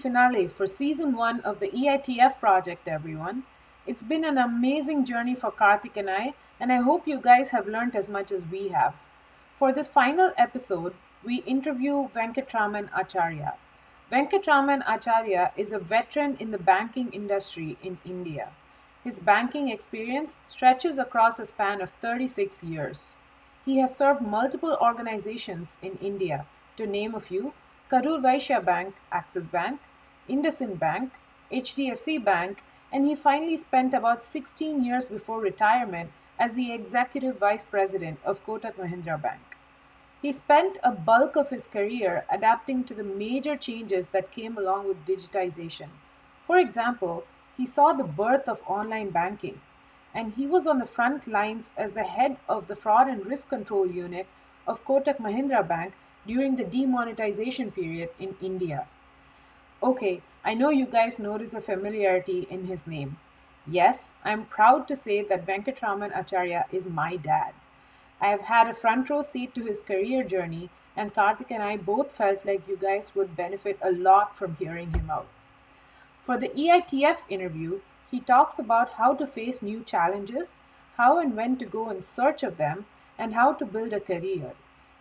Finale for season one of the EITF project, everyone. It's been an amazing journey for Karthik and I, and I hope you guys have learned as much as we have. For this final episode, we interview Venkatraman Acharya. Venkatraman Acharya is a veteran in the banking industry in India. His banking experience stretches across a span of 36 years. He has served multiple organizations in India, to name a few Karur Vysya Bank, Axis Bank, IndusInd Bank, HDFC Bank, and he finally spent about 16 years before retirement as the executive vice president of Kotak Mahindra Bank. He spent a bulk of his career adapting to the major changes that came along with digitization. For example, he saw the birth of online banking, and he was on the front lines as the head of the fraud and risk control unit of Kotak Mahindra Bank during the demonetization period in India. Okay, I know you guys notice a familiarity in his name. Yes, I'm proud to say that Venkatraman Acharya is my dad. I have had a front row seat to his career journey, and Karthik and I both felt like you guys would benefit a lot from hearing him out. For the EITF interview, he talks about how to face new challenges, how and when to go in search of them, and how to build a career.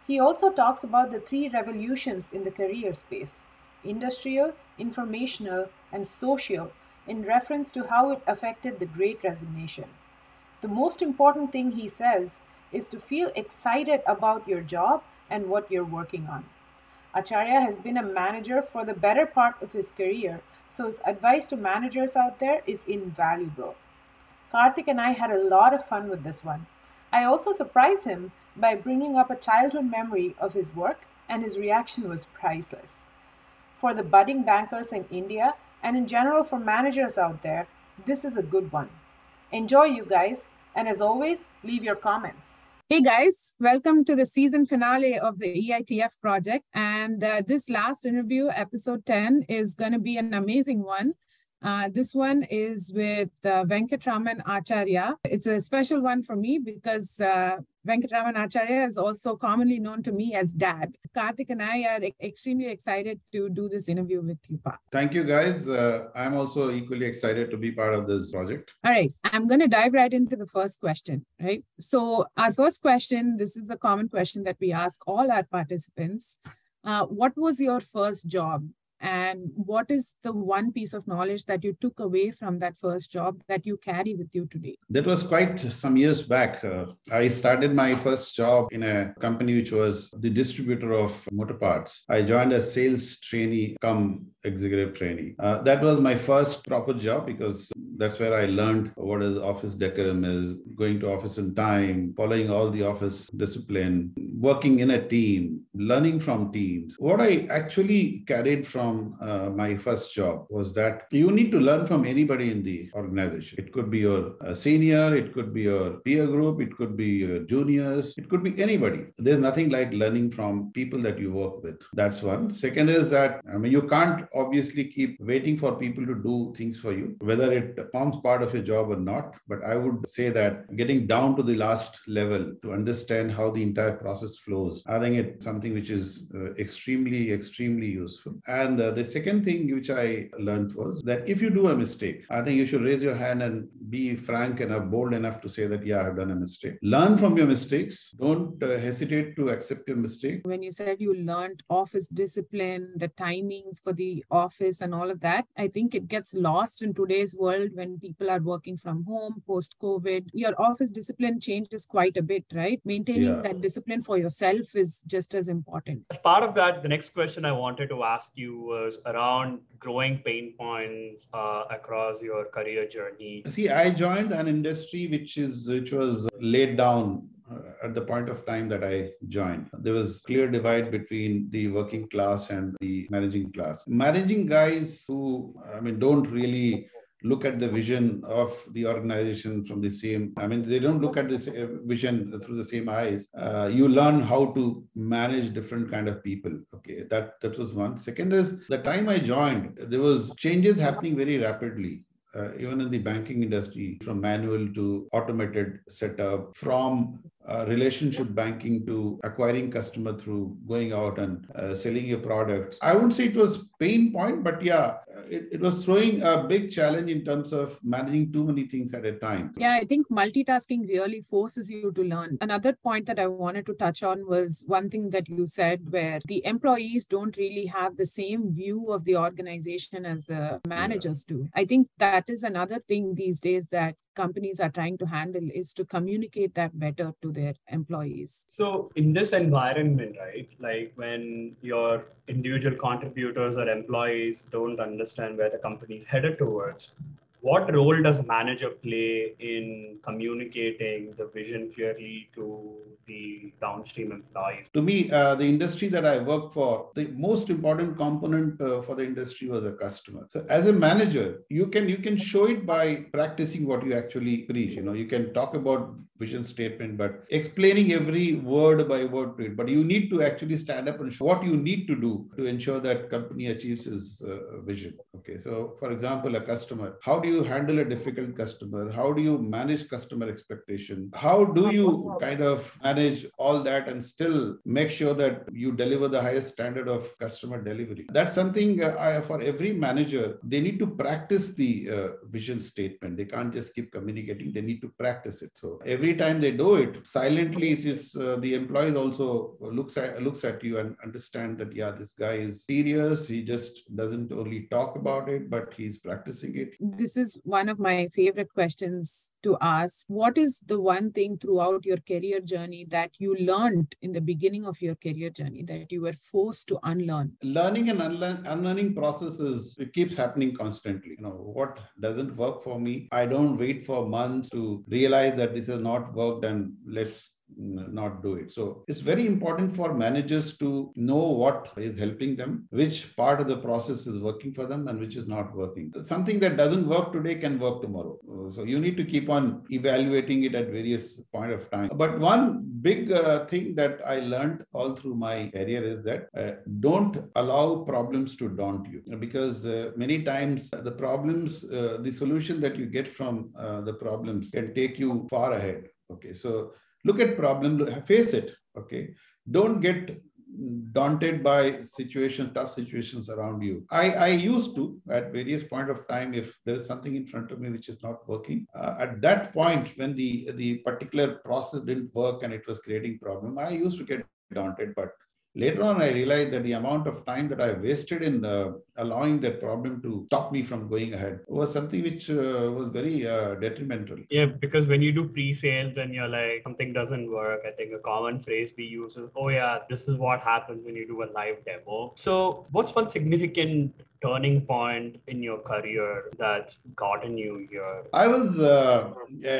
He also talks about the three revolutions in the career space industrial, informational, and social in reference to how it affected the great resignation. The most important thing he says is to feel excited about your job and what you're working on. Acharya has been a manager for the better part of his career, so his advice to managers out there is invaluable. Karthik and I had a lot of fun with this one. I also surprised him by bringing up a childhood memory of his work, and his reaction was priceless. For the budding bankers in India, and in general for managers out there, this is a good one. Enjoy, you guys, and as always, leave your comments. Hey guys, welcome to the season finale of the EITF project. And uh, this last interview, episode 10, is going to be an amazing one. Uh, this one is with uh, Venkatraman Acharya. It's a special one for me because uh, Venkatraman Acharya is also commonly known to me as Dad. Karthik and I are extremely excited to do this interview with you, Pa. Thank you, guys. Uh, I'm also equally excited to be part of this project. All right. I'm going to dive right into the first question, right? So, our first question this is a common question that we ask all our participants. Uh, what was your first job? And what is the one piece of knowledge that you took away from that first job that you carry with you today? That was quite some years back. Uh, i started my first job in a company which was the distributor of motor parts. I joined as sales trainee come executive trainee. Uh, that was my first proper job because that's where I learned what is office decorum is, going to office in time, following all the office discipline, working in a team, learning from teams. What I actually carried from uh, my first job was that you need to learn from anybody in the organization. It could be your uh, senior, it could be your peer group, it could be your juniors, it could be anybody. There's nothing like learning from people that you work with. That's one. Second is that, I mean, you can't obviously keep waiting for people to do things for you, whether it forms part of your job or not. But I would say that getting down to the last level to understand how the entire process flows, I think it's something which is uh, extremely, extremely useful. And uh, the second thing which I learned was that if you do a mistake, I think you should raise your hand and be frank enough, bold enough to say that, yeah, I've done a mistake. Learn from your mistakes. Don't uh, hesitate to accept your mistake. When you said you learned office discipline, the timings for the office and all of that, I think it gets lost in today's world when people are working from home post COVID. Your office discipline changes quite a bit, right? Maintaining yeah. that discipline for yourself is just as important. As part of that, the next question I wanted to ask you was around growing pain points uh, across your career journey. See, I joined an industry which is which was laid down uh, at the point of time that I joined. There was clear divide between the working class and the managing class. Managing guys who, I mean, don't really look at the vision of the organization from the same i mean they don't look at this uh, vision through the same eyes. Uh, you learn how to manage different kind of people okay? That that was one. Second is the time i joined there was changes happening very rapidly uh, even in the banking industry, from manual to automated setup, from uh, relationship banking to acquiring customer through going out and uh, selling your products. I wouldn't say it was pain point, but yeah, it, it was throwing a big challenge in terms of managing too many things at a time. Yeah, I think multitasking really forces you to learn. Another point that I wanted to touch on was one thing that you said where the employees don't really have the same view of the organization as the managers yeah. do. I think that is another thing these days that companies are trying to handle is to communicate that better to their employees. So, in this environment, right, like when your individual contributors or employees don't understand where the company is headed towards, what role does manager play in communicating the vision clearly to the downstream employees? To me, uh, the industry that I work for, the most important component uh, for the industry was a customer. So, as a manager, you can you can show it by practicing what you actually preach. You know, you can talk about vision statement, but explaining every word by word to it. But you need to actually stand up and show what you need to do to ensure that company achieves its uh, vision. Okay, so for example, a customer, how do you handle a difficult customer? How do you manage customer expectation? How do you kind of manage all that and still make sure that you deliver the highest standard of customer delivery? That's something uh, I, for every manager, they need to practice the uh, vision statement. They can't just keep communicating. They need to practice it. So every time they do it, silently, it's uh, the employees also looks at looks at you and understand that yeah, this guy is serious. He just doesn't only talk about it, but he's practicing it. This is one of my favorite questions to ask. What is the one thing throughout your career journey that you learned in the beginning of your career journey that you were forced to unlearn? Learning and unlearn, unlearning processes, it keeps happening constantly. You know, what doesn't work for me, I don't wait for months to realize that this has not worked and let's not do it. So it's very important for managers to know what is helping them, which part of the process is working for them and which is not working. Something that doesn't work today can work tomorrow. So you need to keep on evaluating it at various point of time. But one big uh, thing that I learned all through my career is that uh, don't allow problems to daunt you because uh, many times the problems, uh, the solution that you get from uh, the problems can take you far ahead. Okay, so look at problem face it okay? Don't get daunted by situations tough situations around you. I i used to at various point of time if there is something in front of me which is not working uh, at that point when the the particular process didn't work and it was creating problem i used to get daunted but Later on, I realized that the amount of time that I wasted in uh, allowing that problem to stop me from going ahead was something which uh, was very uh, detrimental. Yeah, because when you do pre-sales and you're like something doesn't work, I think a common phrase we use is, "Oh yeah, this is what happens when you do a live demo." So, what's one significant turning point in your career that's gotten you here? I was uh,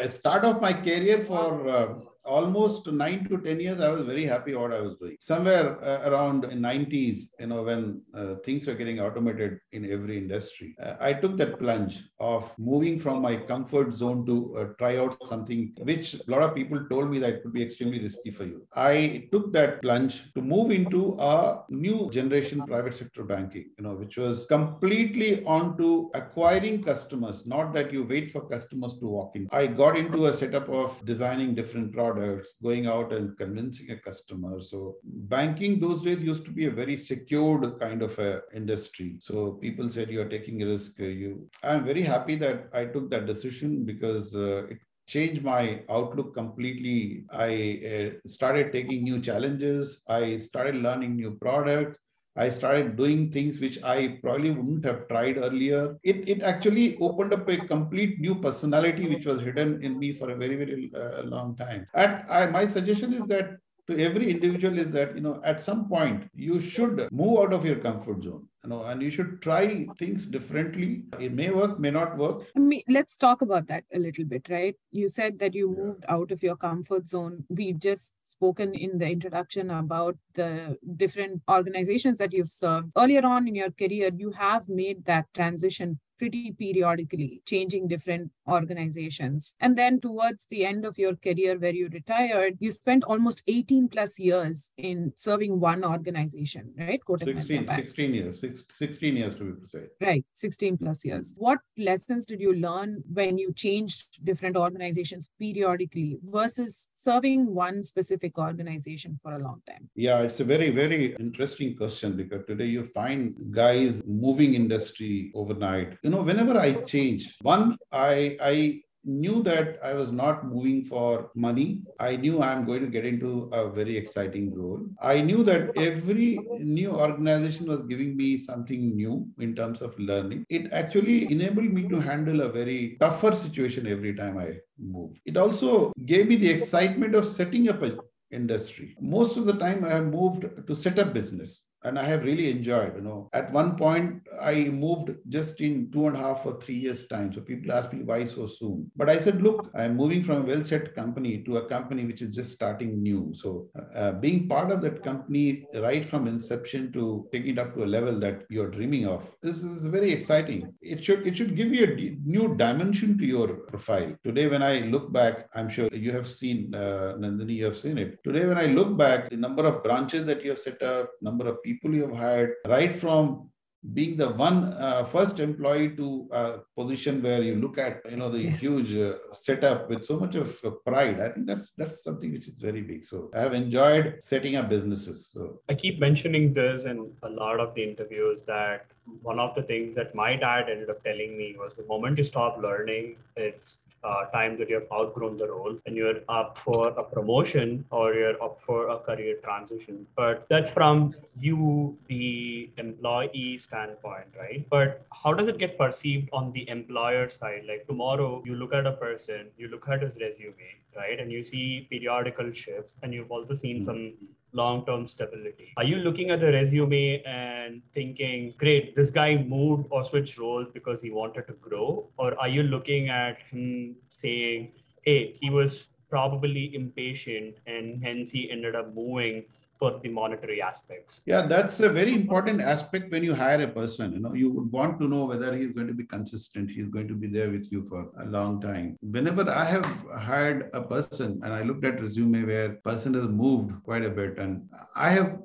start of my career for uh, almost nine to 10 years, I was very happy what I was doing. Somewhere uh, around 90s, you know, when uh, things were getting automated in every industry, uh, I took that plunge of moving from my comfort zone to uh, try out something which a lot of people told me that it could be extremely risky for you. I took that plunge to move into a new generation private sector banking, you know, which was completely onto acquiring customers, not that you wait for customers to walk in. I got into a setup of designing different products products, going out and convincing a customer. So banking those days used to be a very secured kind of a industry. So people said you are taking a risk. You, I'm very happy that I took that decision because uh, it changed my outlook completely. I uh, started taking new challenges. I started learning new products. I started doing things which I probably wouldn't have tried earlier. It, it actually opened up a complete new personality which was hidden in me for a very, very uh, long time. And I, my suggestion is that to every individual is that you know at some point you should move out of your comfort zone you know and you should try things differently. It may work may not work. I mean, let's talk about that a little bit right? You said that you moved out of your comfort zone. We've just spoken in the introduction about the different organizations that you've served. Earlier on in your career you have made that transition pretty periodically, changing different organizations. And then towards the end of your career where you retired, you spent almost 18 plus years in serving one organization, right? 16, 16 years, 16 years to be precise. Right, 16 plus years. What lessons did you learn when you changed different organizations periodically versus serving one specific organization for a long time? Yeah, it's a very, very interesting question because today you find guys moving industry overnight. You know, whenever I change, one, I I knew that I was not moving for money. I knew I'm going to get into a very exciting role. I knew that every new organization was giving me something new in terms of learning. It actually enabled me to handle a very tougher situation every time I moved. It also gave me the excitement of setting up a industry. Most of the time I have moved to set up business and I have really enjoyed. You know, at one point I moved just in two and a half or three years' time. So people ask me why so soon. But I said, look, I'm moving from a well-set company to a company which is just starting new. So uh, being part of that company right from inception to taking it up to a level that you're dreaming of, this is very exciting. It should it should give you a new dimension to your profile. Today, when I look back, I'm sure you have seen uh, Nandini, you have seen it. Today, when I look back, the number of branches that you have set up, number of people you have hired, right from being the one uh, first employee to a position where you look at you know the yeah. huge uh, setup with so much of uh, pride. I think that's that's something which is very big. So i have enjoyed setting up businesses so. I keep mentioning this in a lot of the interviews that one of the things that my dad ended up telling me was the moment you stop learning it's uh, time that you have outgrown the role and you're up for a promotion or you're up for a career transition. But that's from you, the employee standpoint, right? But how does it get perceived on the employer side? Like tomorrow, you look at a person, you look at his resume, right? And you see periodical shifts, and you've also seen mm-hmm. some long-term stability. Are you looking at the resume and thinking, great, this guy moved or switched roles because he wanted to grow? Or are you looking at him saying, hey, he was probably impatient and hence he ended up moving for the monetary aspects. Yeah that's a very important aspect when you hire a person you know you would want to know whether he's going to be consistent he's going to be there with you for a long time. Whenever i have hired a person and i looked at resume where person has moved quite a bit and i have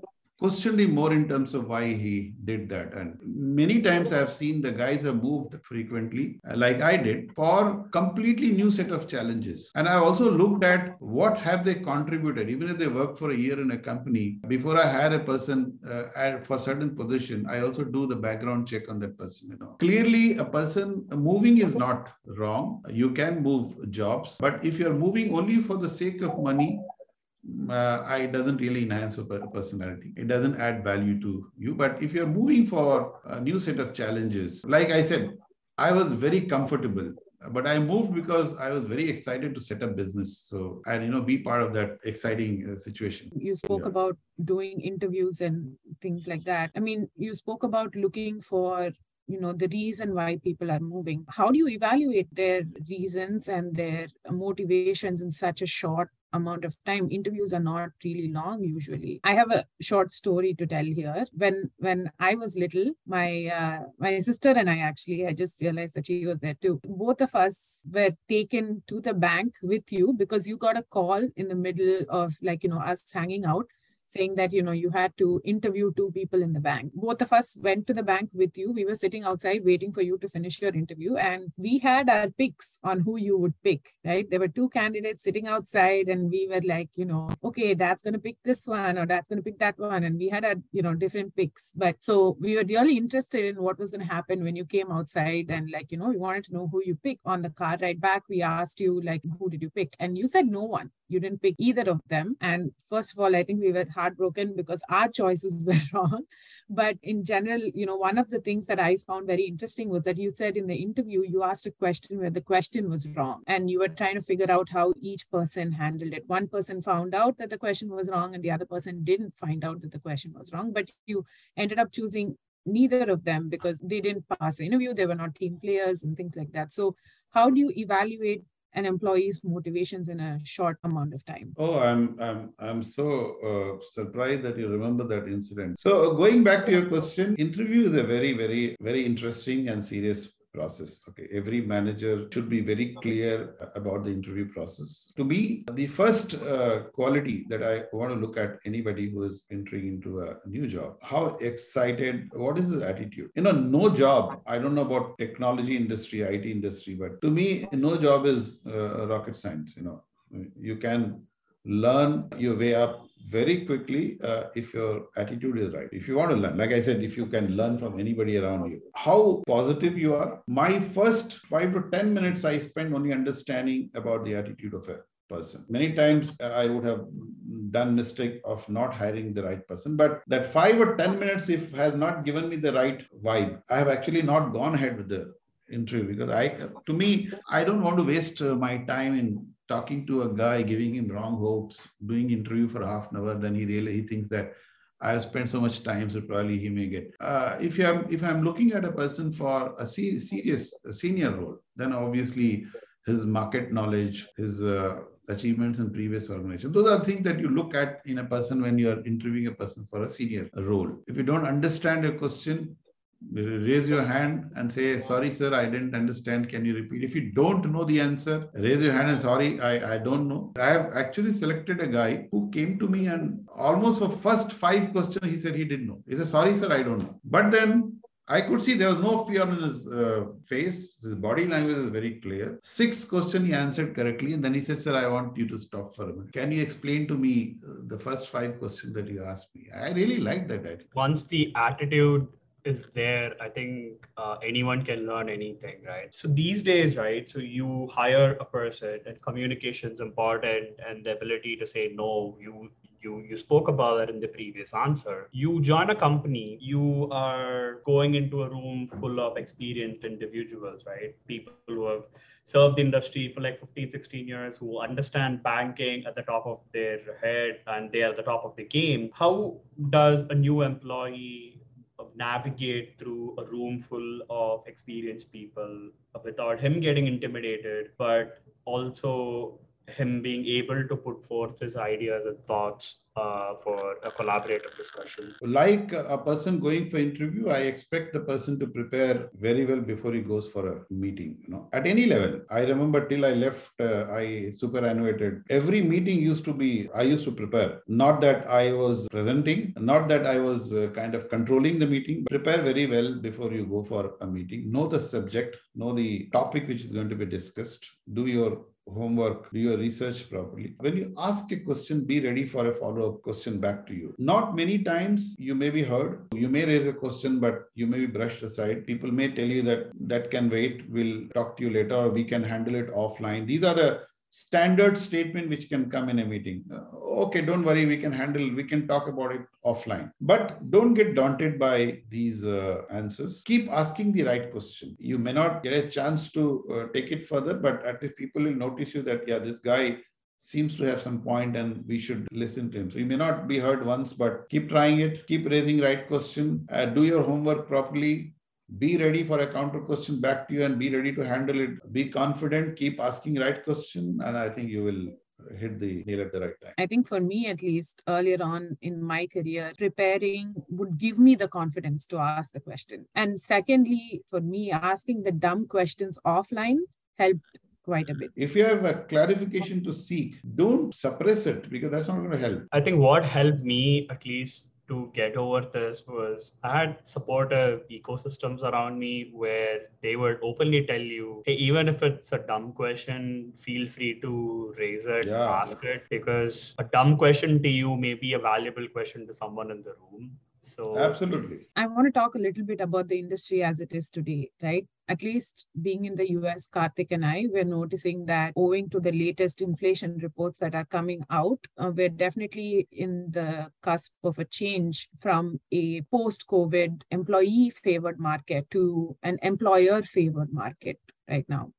questioned him more in terms of why he did that. And many times I've seen the guys have moved frequently, uh, like I did, for completely new set of challenges. And I also looked at what have they contributed, even if they work for a year in a company. Before I hire a person uh, for certain position, I also do the background check on that person. You know, clearly a person moving is not wrong. You can move jobs, but if you're moving only for the sake of money, uh, it doesn't really enhance your personality. It doesn't add value to you. But if you're moving for a new set of challenges, like I said, I was very comfortable but i moved because i was very excited to set up business so and you know be part of that exciting uh, situation you spoke yeah. about doing interviews and things like that i mean you spoke about looking for you know the reason why people are moving how do you evaluate their reasons and their motivations in such a short amount of time. Interviews are not really long usually. I have a short story to tell here. When when i was little my uh, my sister and i actually i just realized that she was there too. Both of us were taken to the bank with you because you got a call in the middle of like you know us hanging out saying that you know you had to interview two people in the bank. Both of us went to the bank with you. We were sitting outside waiting for you to finish your interview and we had our picks on who you would pick right? There were two candidates sitting outside and we were like you know okay that's going to pick this one or that's going to pick that one and we had a you know different picks. But so we were really interested in what was going to happen when you came outside and like you know we wanted to know who you picked on the car ride back we asked you like who did you pick? And you said no one you didn't pick either of them. And first of all i think we were heartbroken because our choices were wrong. But in general you know one of the things that i found very interesting was that you said in the interview you asked a question where the question was wrong and you were trying to figure out how each person handled it. One person found out that the question was wrong and the other person didn't find out that the question was wrong. But you ended up choosing neither of them because they didn't pass the interview. They were not team players and things like that. So how do you evaluate an employee's motivations in a short amount of time. Oh, I'm I'm I'm so uh, surprised that you remember that incident. So going back to your question, interview is a very very very interesting and serious process. Okay, every manager should be very clear about the interview process. To me, the first uh, quality that I want to look at anybody who is entering into a new job, how excited, what is his attitude? You know, no job. I don't know about technology industry, IT industry, but to me, no job is uh, rocket science. You know, you can learn your way up very quickly uh, if your attitude is right. If you want to learn, like I said, if you can learn from anybody around you, how positive you are. My first five to 10 minutes I spend only understanding about the attitude of a person. Many times uh, I would have done mistake of not hiring the right person, but that five or 10 minutes, if has not given me the right vibe, I have actually not gone ahead with the interview because I, to me, I don't want to waste uh, my time in talking to a guy, giving him wrong hopes, doing interview for half an hour, then he really he thinks that I have spent so much time, so probably he may get. Uh, if you if I'm looking at a person for a serious a senior role, then obviously his market knowledge, his uh, achievements in previous organization. Those are things that you look at in a person when you are interviewing a person for a senior role. If you don't understand a question, raise your hand and say, sorry, sir, I didn't understand. Can you repeat? If you don't know the answer, raise your hand and sorry, I, I don't know. I have actually selected a guy who came to me and almost for first five questions, he said he didn't know. He said, sorry, sir, I don't know. But then I could see there was no fear on his uh, face. His body language is very clear. Sixth question he answered correctly. And then he said, Sir, I want you to stop for a minute. Can you explain to me uh, the first five questions that you asked me? I really liked that attitude. Once the attitude is there, I think uh, anyone can learn anything, right? So these days, right? So you hire a person, and communication is important, and the ability to say no. You you you spoke about that in the previous answer. You join a company, you are going into a room full of experienced individuals, right? People who have served the industry for like 15, 16 years, who understand banking at the top of their head and they are at the top of the game. How does a new employee navigate through a room full of experienced people without him getting intimidated, but also him being able to put forth his ideas and thoughts uh, for a collaborative discussion. Like a person going for interview, I expect the person to prepare very well before he goes for a meeting. You know, at any level. I remember till I left, uh, I superannuated. Every meeting used to be I used to prepare. Not that I was presenting, not that I was uh, kind of controlling the meeting. Prepare very well before you go for a meeting. Know the subject, know the topic which is going to be discussed. Do your homework, do your research properly. When you ask a question, be ready for a follow up question back to you. Not many times you may be heard. You may raise a question, but you may be brushed aside. People may tell you that that can wait. We'll talk to you later, or we can handle it offline. These are the standard statement which can come in a meeting. Uh, okay, don't worry, we can handle, we can talk about it offline. But don't get daunted by these uh, answers. Keep asking the right question. You may not get a chance to uh, take it further, but at least people will notice you that, yeah, this guy seems to have some point and we should listen to him. So you may not be heard once, but keep trying it, keep raising right question, uh, do your homework properly, be ready for a counter question back to you and be ready to handle it be confident keep asking right question and i think you will hit the nail at the right time. I think for me, at least earlier on in my career, preparing would give me the confidence to ask the question. And secondly, for me, asking the dumb questions offline helped quite a bit. If you have a clarification to seek, don't suppress it because that's not going to help. I think what helped me, at least to get over this was I had supportive ecosystems around me where they would openly tell you, hey, even if it's a dumb question, feel free to raise it, yeah. ask it, because a dumb question to you may be a valuable question to someone in the room. So, absolutely. I want to talk a little bit about the industry as it is today, right? At least being in the US, Karthik and I, we're noticing that owing to the latest inflation reports that are coming out, uh, we're definitely in the cusp of a change from a post COVID employee favored market to an employer favored market right now.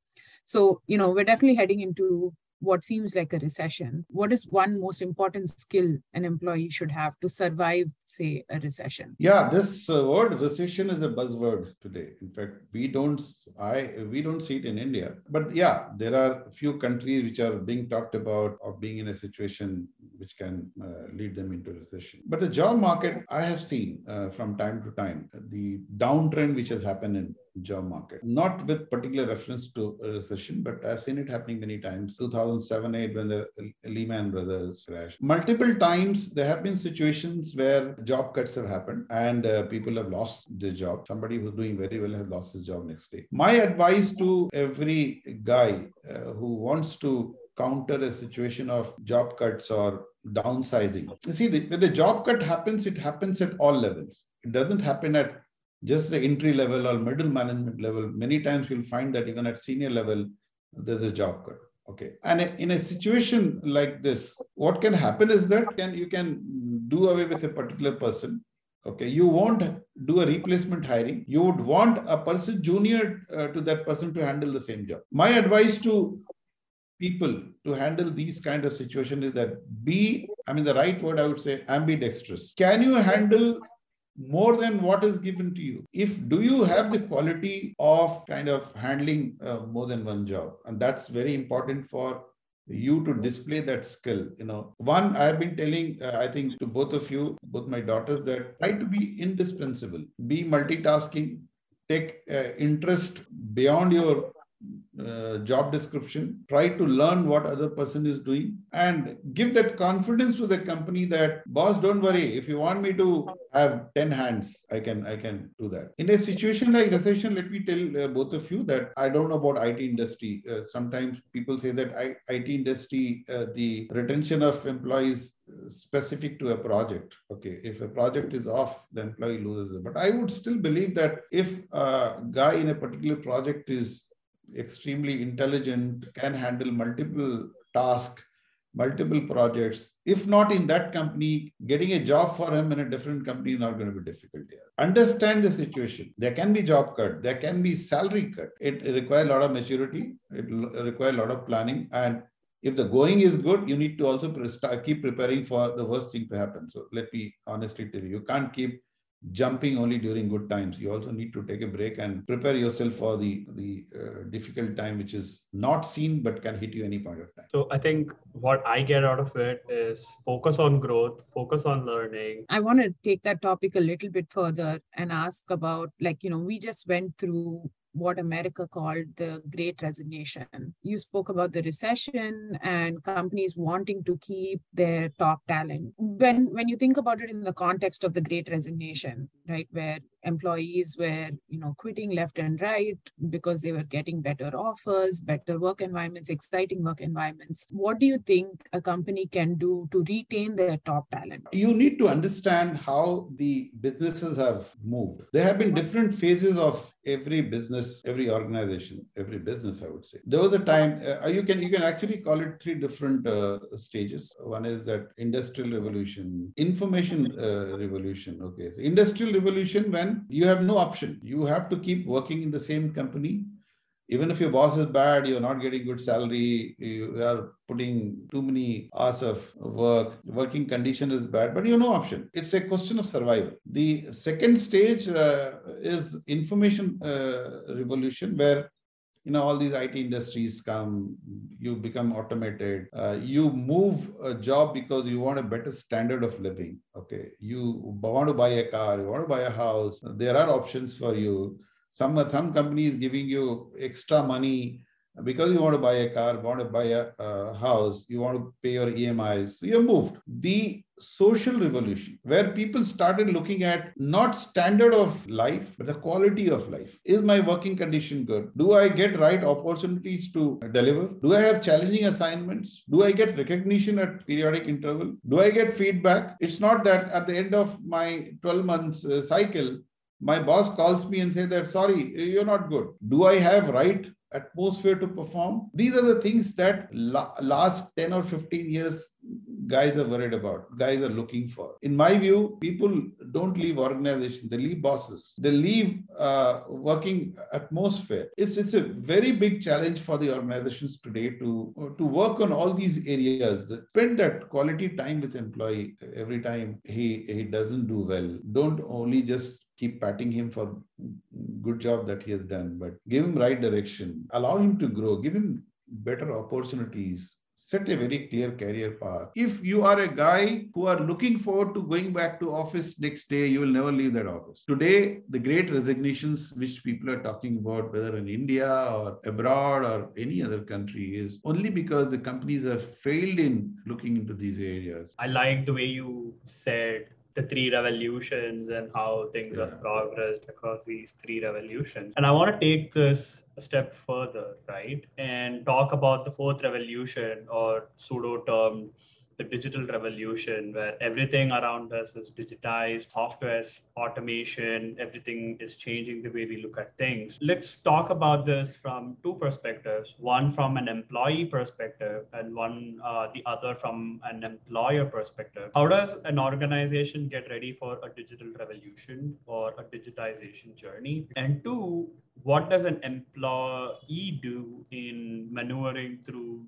So, you know, we're definitely heading into what seems like a recession, what is one most important skill an employee should have to survive, say, a recession? Yeah, this uh, word recession is a buzzword today. In fact, we don't, I, we don't see it in India. But yeah, there are a few countries which are being talked about of being in a situation which can uh, lead them into recession. But the job market, I have seen uh, from time to time the downtrend which has happened in job market, not with particular reference to recession, but I've seen it happening many times. 2007 8 when the Lehman Brothers crashed. Multiple times there have been situations where job cuts have happened and uh, people have lost their job. Somebody who's doing very well has lost his job next day. My advice to every guy uh, who wants to counter a situation of job cuts or downsizing. You see, the, when the job cut happens, it happens at all levels. It doesn't happen at just the entry level or middle management level. Many times you'll find that even at senior level, there's a job cut. Okay. And in a situation like this, what can happen is that can you can do away with a particular person okay you won't do a replacement hiring you would want a person junior uh, to that person to handle the same job my advice to people to handle these kind of situations is that be i mean the right word i would say ambidextrous. Can you handle more than what is given to you? If do you have the quality of kind of handling uh, more than one job? And that's very important for you to display that skill you know. One i've been telling uh, i think to both of you both my daughters that try to be indispensable. Be multitasking. Take uh, interest beyond your uh, job description try to learn what other person is doing and give that confidence to the company that boss don't worry. If you want me to have 10 hands i can i can do that. In a situation like recession let me tell uh, both of you that i don't know about it industry. Uh, sometimes people say that I, it industry uh, the retention of employees specific to a project. Okay if a project is off the employee loses it. But i would still believe that if a guy in a particular project is extremely intelligent, can handle multiple tasks, multiple projects. If not in that company, getting a job for him in a different company is not going to be difficult here. Understand the situation. There can be job cut, there can be salary cut. It, requires a lot of maturity, it requires a lot of planning. And if the going is good, you need to also keep preparing for the worst thing to happen. So let me honestly tell you, you can't keep jumping only during good times. You also need to take a break and prepare yourself for the the uh, difficult time which is not seen but can hit you any point of time. So i think what i get out of it is focus on growth focus on learning. I want to take that topic a little bit further and ask about like you know we just went through what America called the Great Resignation. You spoke about the recession and companies wanting to keep their top talent. When when you think about it in the context of the Great Resignation, right, where employees were you know quitting left and right because they were getting better offers better work environments exciting work environments what do you think a company can do to retain their top talent you need to understand how the businesses have moved there have been different phases of every business every organization every business i would say there was a time uh, you can you can actually call it three different uh, stages one is that industrial revolution information uh, revolution okay so industrial revolution when you have no option. You have to keep working in the same company. Even if your boss is bad, you're not getting good salary, you are putting too many hours of work, working condition is bad, but you have no option. It's a question of survival. The second stage uh, is information uh, revolution, where you know all these it industries come you become automated uh, you move a job because you want a better standard of living okay you want to buy a car you want to buy a house there are options for you some some companies giving you extra money because you want to buy a car, want to buy a, house, you want to pay your EMIs, so you have moved. The social revolution, where people started looking at not standard of life, but the quality of life. Is my working condition good? Do I get right opportunities to deliver? Do I have challenging assignments? Do I get recognition at periodic interval? Do I get feedback? It's not that at the end of my 12 months uh, cycle, my boss calls me and says that sorry you're not good do i have right atmosphere to perform. These are the things that la- last 10 or 15 years guys are worried about, guys are looking for. In my view, people don't leave organization, they leave bosses, they leave uh, working atmosphere. It's, it's a very big challenge for the organizations today to, to work on all these areas. Spend that quality time with employee every time he, he doesn't do well. Don't only just keep patting him for good job that he has done but give him right direction allow him to grow give him better opportunities set a very clear career path. If you are a guy who are looking forward to going back to office next day, you will never leave that office. Today, the great resignations which people are talking about, whether in India or abroad or any other country, is only because the companies have failed in looking into these areas. I like the way you said the three revolutions and how things yeah. have progressed across these three revolutions. And I want to take this a step further, right? And talk about the fourth revolution or pseudo term the digital revolution where everything around us is digitized, software automation, everything is changing the way we look at things. Let's talk about this from two perspectives one from an employee perspective, and one uh, the other from an employer perspective. How does an organization get ready for a digital revolution or a digitization journey? And two, what does an employee do in maneuvering through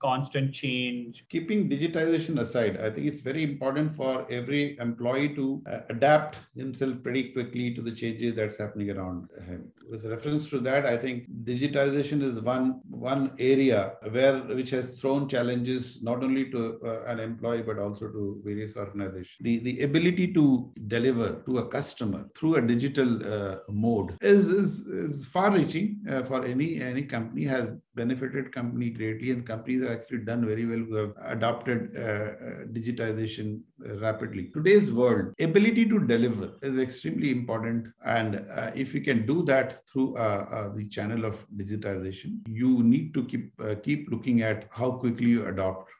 constant change. Keeping digitization aside, I think it's very important for every employee to uh, adapt himself pretty quickly to the changes that's happening around him. With reference to that, I think digitization is one one area where which has thrown challenges not only to uh, an employee but also to various organizations. The the ability to deliver to a customer through a digital uh, mode is is, is far-reaching uh, for any any company has benefited company greatly and companies have actually done very well who have adopted uh, uh digitization uh, rapidly. Today's world, ability to deliver is extremely important. And uh, if you can do that through the channel of digitization, you need to keep keep looking at how quickly you adopt uh,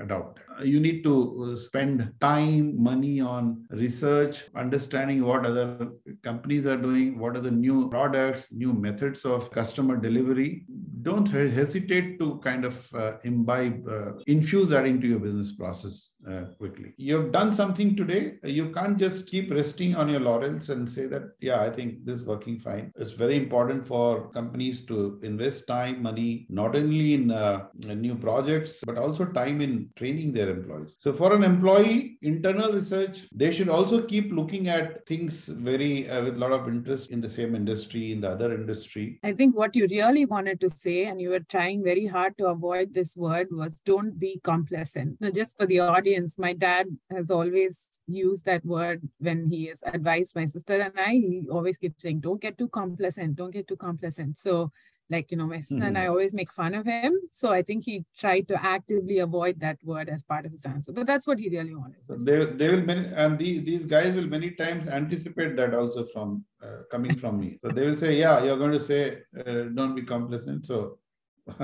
adopt. You need to uh, spend time, money on research, understanding what other companies are doing, what are the new products, new methods of customer delivery. Don't hesitate to kind of uh, imbibe, uh, infuse that into your business process uh, quickly. You've done something today. You can't just keep resting on your laurels and say that, yeah, I think this is working fine. It's very important for companies to invest time, money, not only in uh, new projects, but also time time in training their employees. So for an employee, internal research, they should also keep looking at things very uh, with a lot of interest in the same industry, in the other industry. I think what you really wanted to say, and you were trying very hard to avoid this word, was don't be complacent. Now, just for the audience, my dad has always used that word when he has advised my sister and I. He always keeps saying, don't get too complacent, don't get too complacent. So like you know my son mm-hmm. and i always make fun of him. So i think he tried to actively avoid that word as part of his answer. But that's what he really wanted so they, they will many and the, these guys will many times anticipate that also from uh, coming from me. So they will say yeah you're going to say uh, don't be complacent. So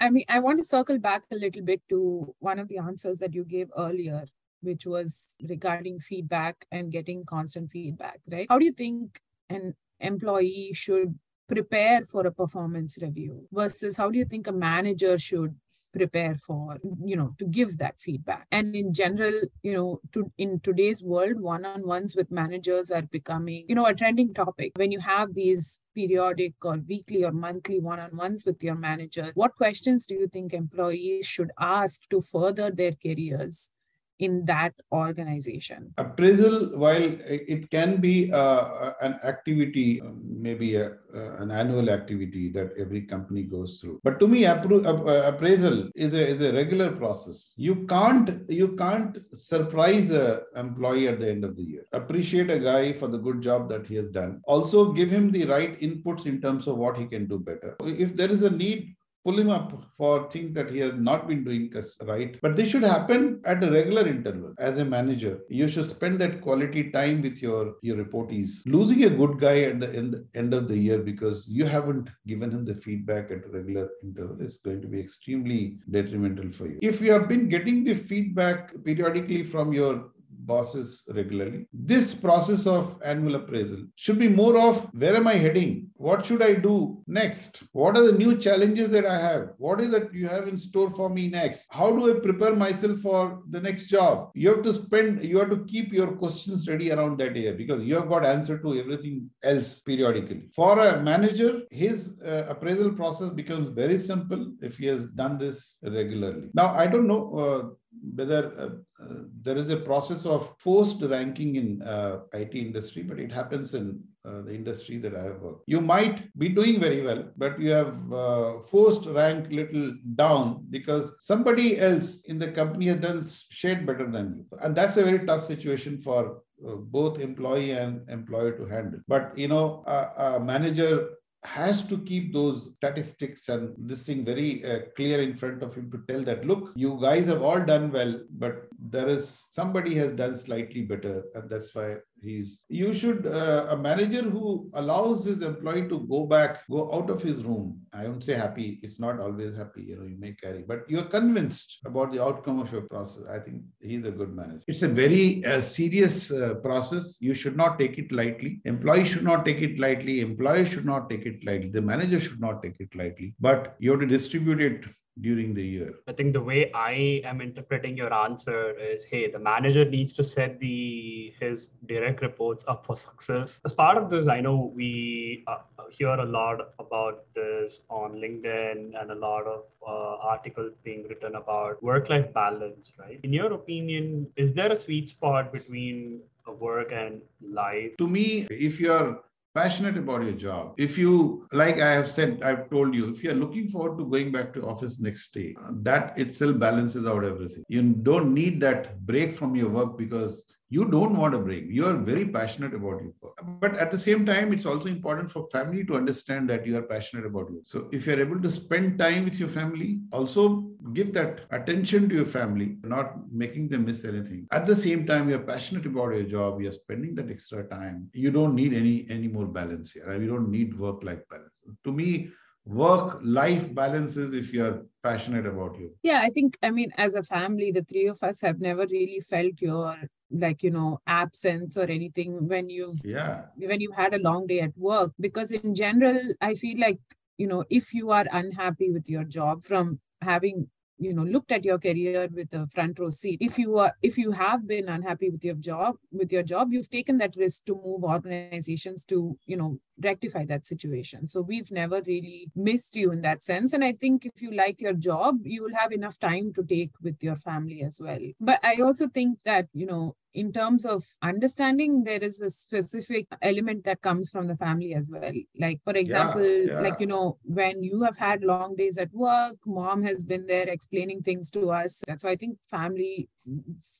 i mean i want to circle back a little bit to one of the answers that you gave earlier which was regarding feedback and getting constant feedback right? How do you think an employee should prepare for a performance review versus how do you think a manager should prepare for you know to give that feedback? And in general you know to in today's world one-on-ones with managers are becoming you know a trending topic. When you have these periodic or weekly or monthly one-on-ones with your manager what questions do you think employees should ask to further their careers in that organization? Appraisal, while it can be uh, an activity, um, maybe a, uh, an annual activity that every company goes through, but to me, appro- appraisal is a, is a regular process. You can't you can't surprise a employee at the end of the year. Appreciate a guy for the good job that he has done. Also, give him the right inputs in terms of what he can do better. If there is a need pull him up for things that he has not been doing right. But this should happen at a regular interval. As a manager, you should spend that quality time with your, your reportees. Losing a good guy at the end, end of the year because you haven't given him the feedback at a regular interval is going to be extremely detrimental for you. If you have been getting the feedback periodically from your bosses regularly. This process of annual appraisal should be more of where am I heading? What should I do next? What are the new challenges that I have? What is that you have in store for me next? How do I prepare myself for the next job? You have to spend, you have to keep your questions ready around that area because you have got answer to everything else periodically. For a manager, his uh, appraisal process becomes very simple if he has done this regularly. Now, I don't know. Uh, whether uh, uh, there is a process of forced ranking in uh, IT industry, but it happens in uh, the industry that I have worked. You might be doing very well, but you have uh, forced rank little down because somebody else in the company has done shade better than you. And that's a very tough situation for uh, both employee and employer to handle. But, you know, a, a manager has to keep those statistics and this thing very uh, clear in front of him to tell that look you guys have all done well but there is somebody has done slightly better and that's why he's you should uh, a manager who allows his employee to go back go out of his room. I don't say happy. It's not always happy you know you may carry but you're convinced about the outcome of your process. I think he's a good manager. It's a very uh, serious uh, process. You should not take it lightly. Employee should not take it lightly. Employee should not take it lightly. The manager should not take it lightly. But you have to distribute it during the year? I think the way I am interpreting your answer is hey, the manager needs to set the his direct reports up for success. As part of this, I know we uh, hear a lot about this on LinkedIn and a lot of uh, articles being written about work-life balance, right? In your opinion, is there a sweet spot between work and life? To me, if you're passionate about your job if you like i have said i've told you if you're looking forward to going back to office next day that itself balances out everything. You don't need that break from your work because you don't want a break. You are very passionate about your work. But at the same time it's also important for family to understand that you are passionate about it so if you're able to spend time with your family also give that attention to your family not making them miss anything. At the same time you're passionate about your job you're spending that extra time. You don't need any any more balance here you don't need work life balance. To me work life balances if you're passionate about you. Yeah i think i mean as a family the three of us have never really felt your like you know absence or anything when you've yeah. when you've had a long day at work. Because in general i feel like you know if you are unhappy with your job from having you know looked at your career with a front row seat. If you are if you have been unhappy with your job with your job you've taken that risk to move organizations to you know rectify that situation. So we've never really missed you in that sense. And i think if you like your job you will have enough time to take with your family as well. But i also think that you know in terms of understanding there is a specific element that comes from the family as well like for example yeah, yeah. like you know when you have had long days at work mom has been there explaining things to us that's why i think family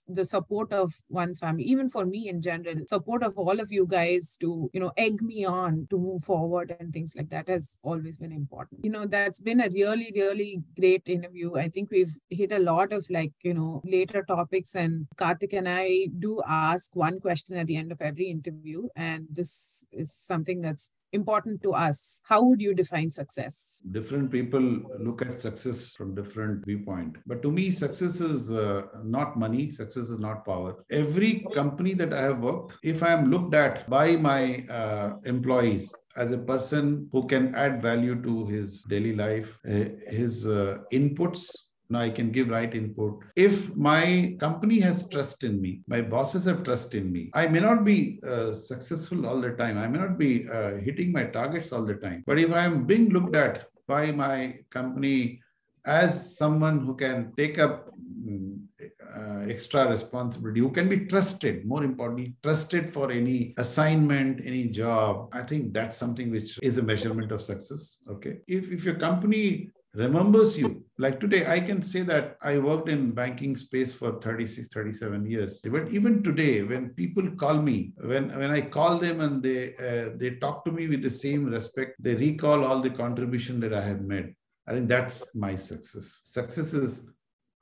the support of one's family even for me in general support of all of you guys to you know egg me on to move forward and things like that has always been important. You know that's been a really really great interview. I think we've hit a lot of like you know later topics and karthik and i do ask one question at the end of every interview. And this is something that's important to us? How would you define success? Different people look at success from different viewpoint. But to me success is uh, not money. Success is not power. Every company that i have worked if i am looked at by my uh, employees as a person who can add value to his daily life uh, his uh, inputs now I can give right input. If my company has trust in me, my bosses have trust in me, I may not be uh, successful all the time. I may not be uh, hitting my targets all the time. But if I am being looked at by my company as someone who can take up mm, uh, extra responsibility, who can be trusted, more importantly, trusted for any assignment, any job. I think that's something which is a measurement of success. Okay. If, if your company remembers you. Like today, I can say that I worked in banking space for 36, 37 years. But even today, when people call me, when, when I call them and they, uh, they talk to me with the same respect, they recall all the contribution that I have made. I think that's my success. Success is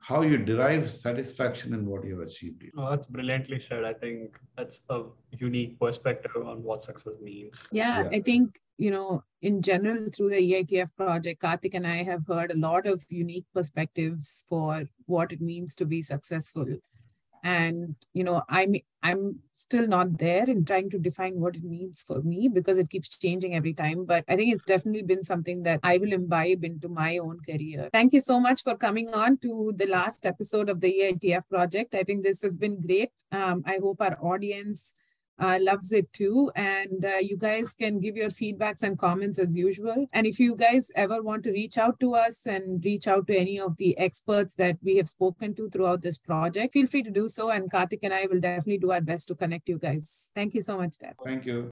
how you derive satisfaction in what you have achieved. Oh, that's brilliantly said. I think that's a unique perspective on what success means. Yeah, yeah. I think you know, in general, through the EITF project, Karthik and I have heard a lot of unique perspectives for what it means to be successful. And you know, I'm I'm still not there in trying to define what it means for me because it keeps changing every time. But I think it's definitely been something that I will imbibe into my own career. Thank you so much for coming on to the last episode of the EITF project. I think this has been great. Um, I hope our audience uh, loves it too. And uh, you guys can give your feedbacks and comments as usual. And if you guys ever want to reach out to us and reach out to any of the experts that we have spoken to throughout this project, feel free to do so. And Karthik and I will definitely do our best to connect you guys. Thank you so much, Dad. Thank you.